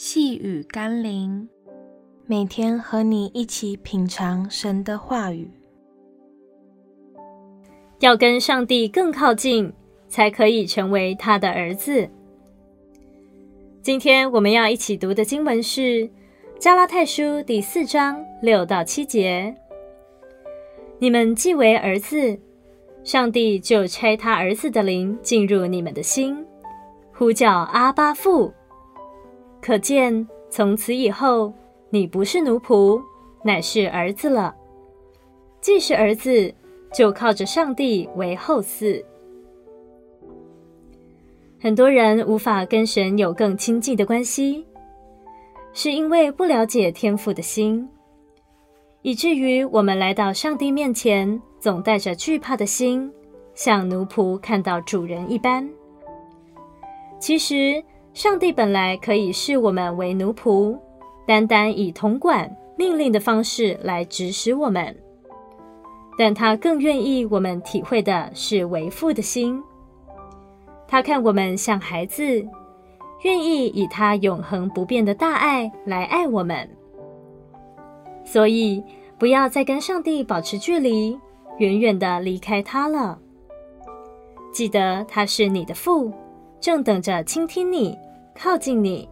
细雨甘霖，每天和你一起品尝神的话语，要跟上帝更靠近，才可以成为他的儿子。今天我们要一起读的经文是《加拉太书》第四章六到七节。你们既为儿子，上帝就差他儿子的灵进入你们的心，呼叫阿巴父。可见，从此以后，你不是奴仆，乃是儿子了。既是儿子，就靠着上帝为后嗣。很多人无法跟神有更亲近的关系，是因为不了解天父的心，以至于我们来到上帝面前，总带着惧怕的心，像奴仆看到主人一般。其实，上帝本来可以视我们为奴仆，单单以统管、命令的方式来指使我们，但他更愿意我们体会的是为父的心。他看我们像孩子，愿意以他永恒不变的大爱来爱我们。所以，不要再跟上帝保持距离，远远的离开他了。记得他是你的父，正等着倾听你。靠近你，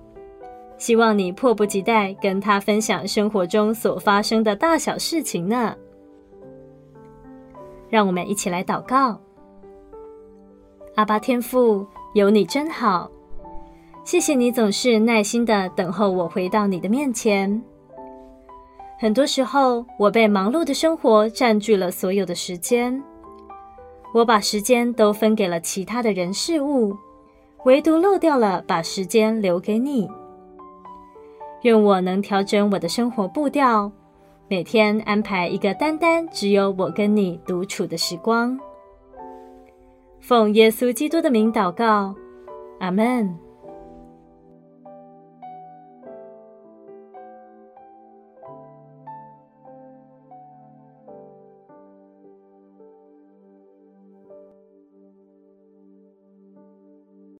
希望你迫不及待跟他分享生活中所发生的大小事情呢。让我们一起来祷告：阿爸天父，有你真好，谢谢你总是耐心的等候我回到你的面前。很多时候，我被忙碌的生活占据了所有的时间，我把时间都分给了其他的人事物。唯独漏掉了把时间留给你。愿我能调整我的生活步调，每天安排一个单单只有我跟你独处的时光。奉耶稣基督的名祷告，阿门。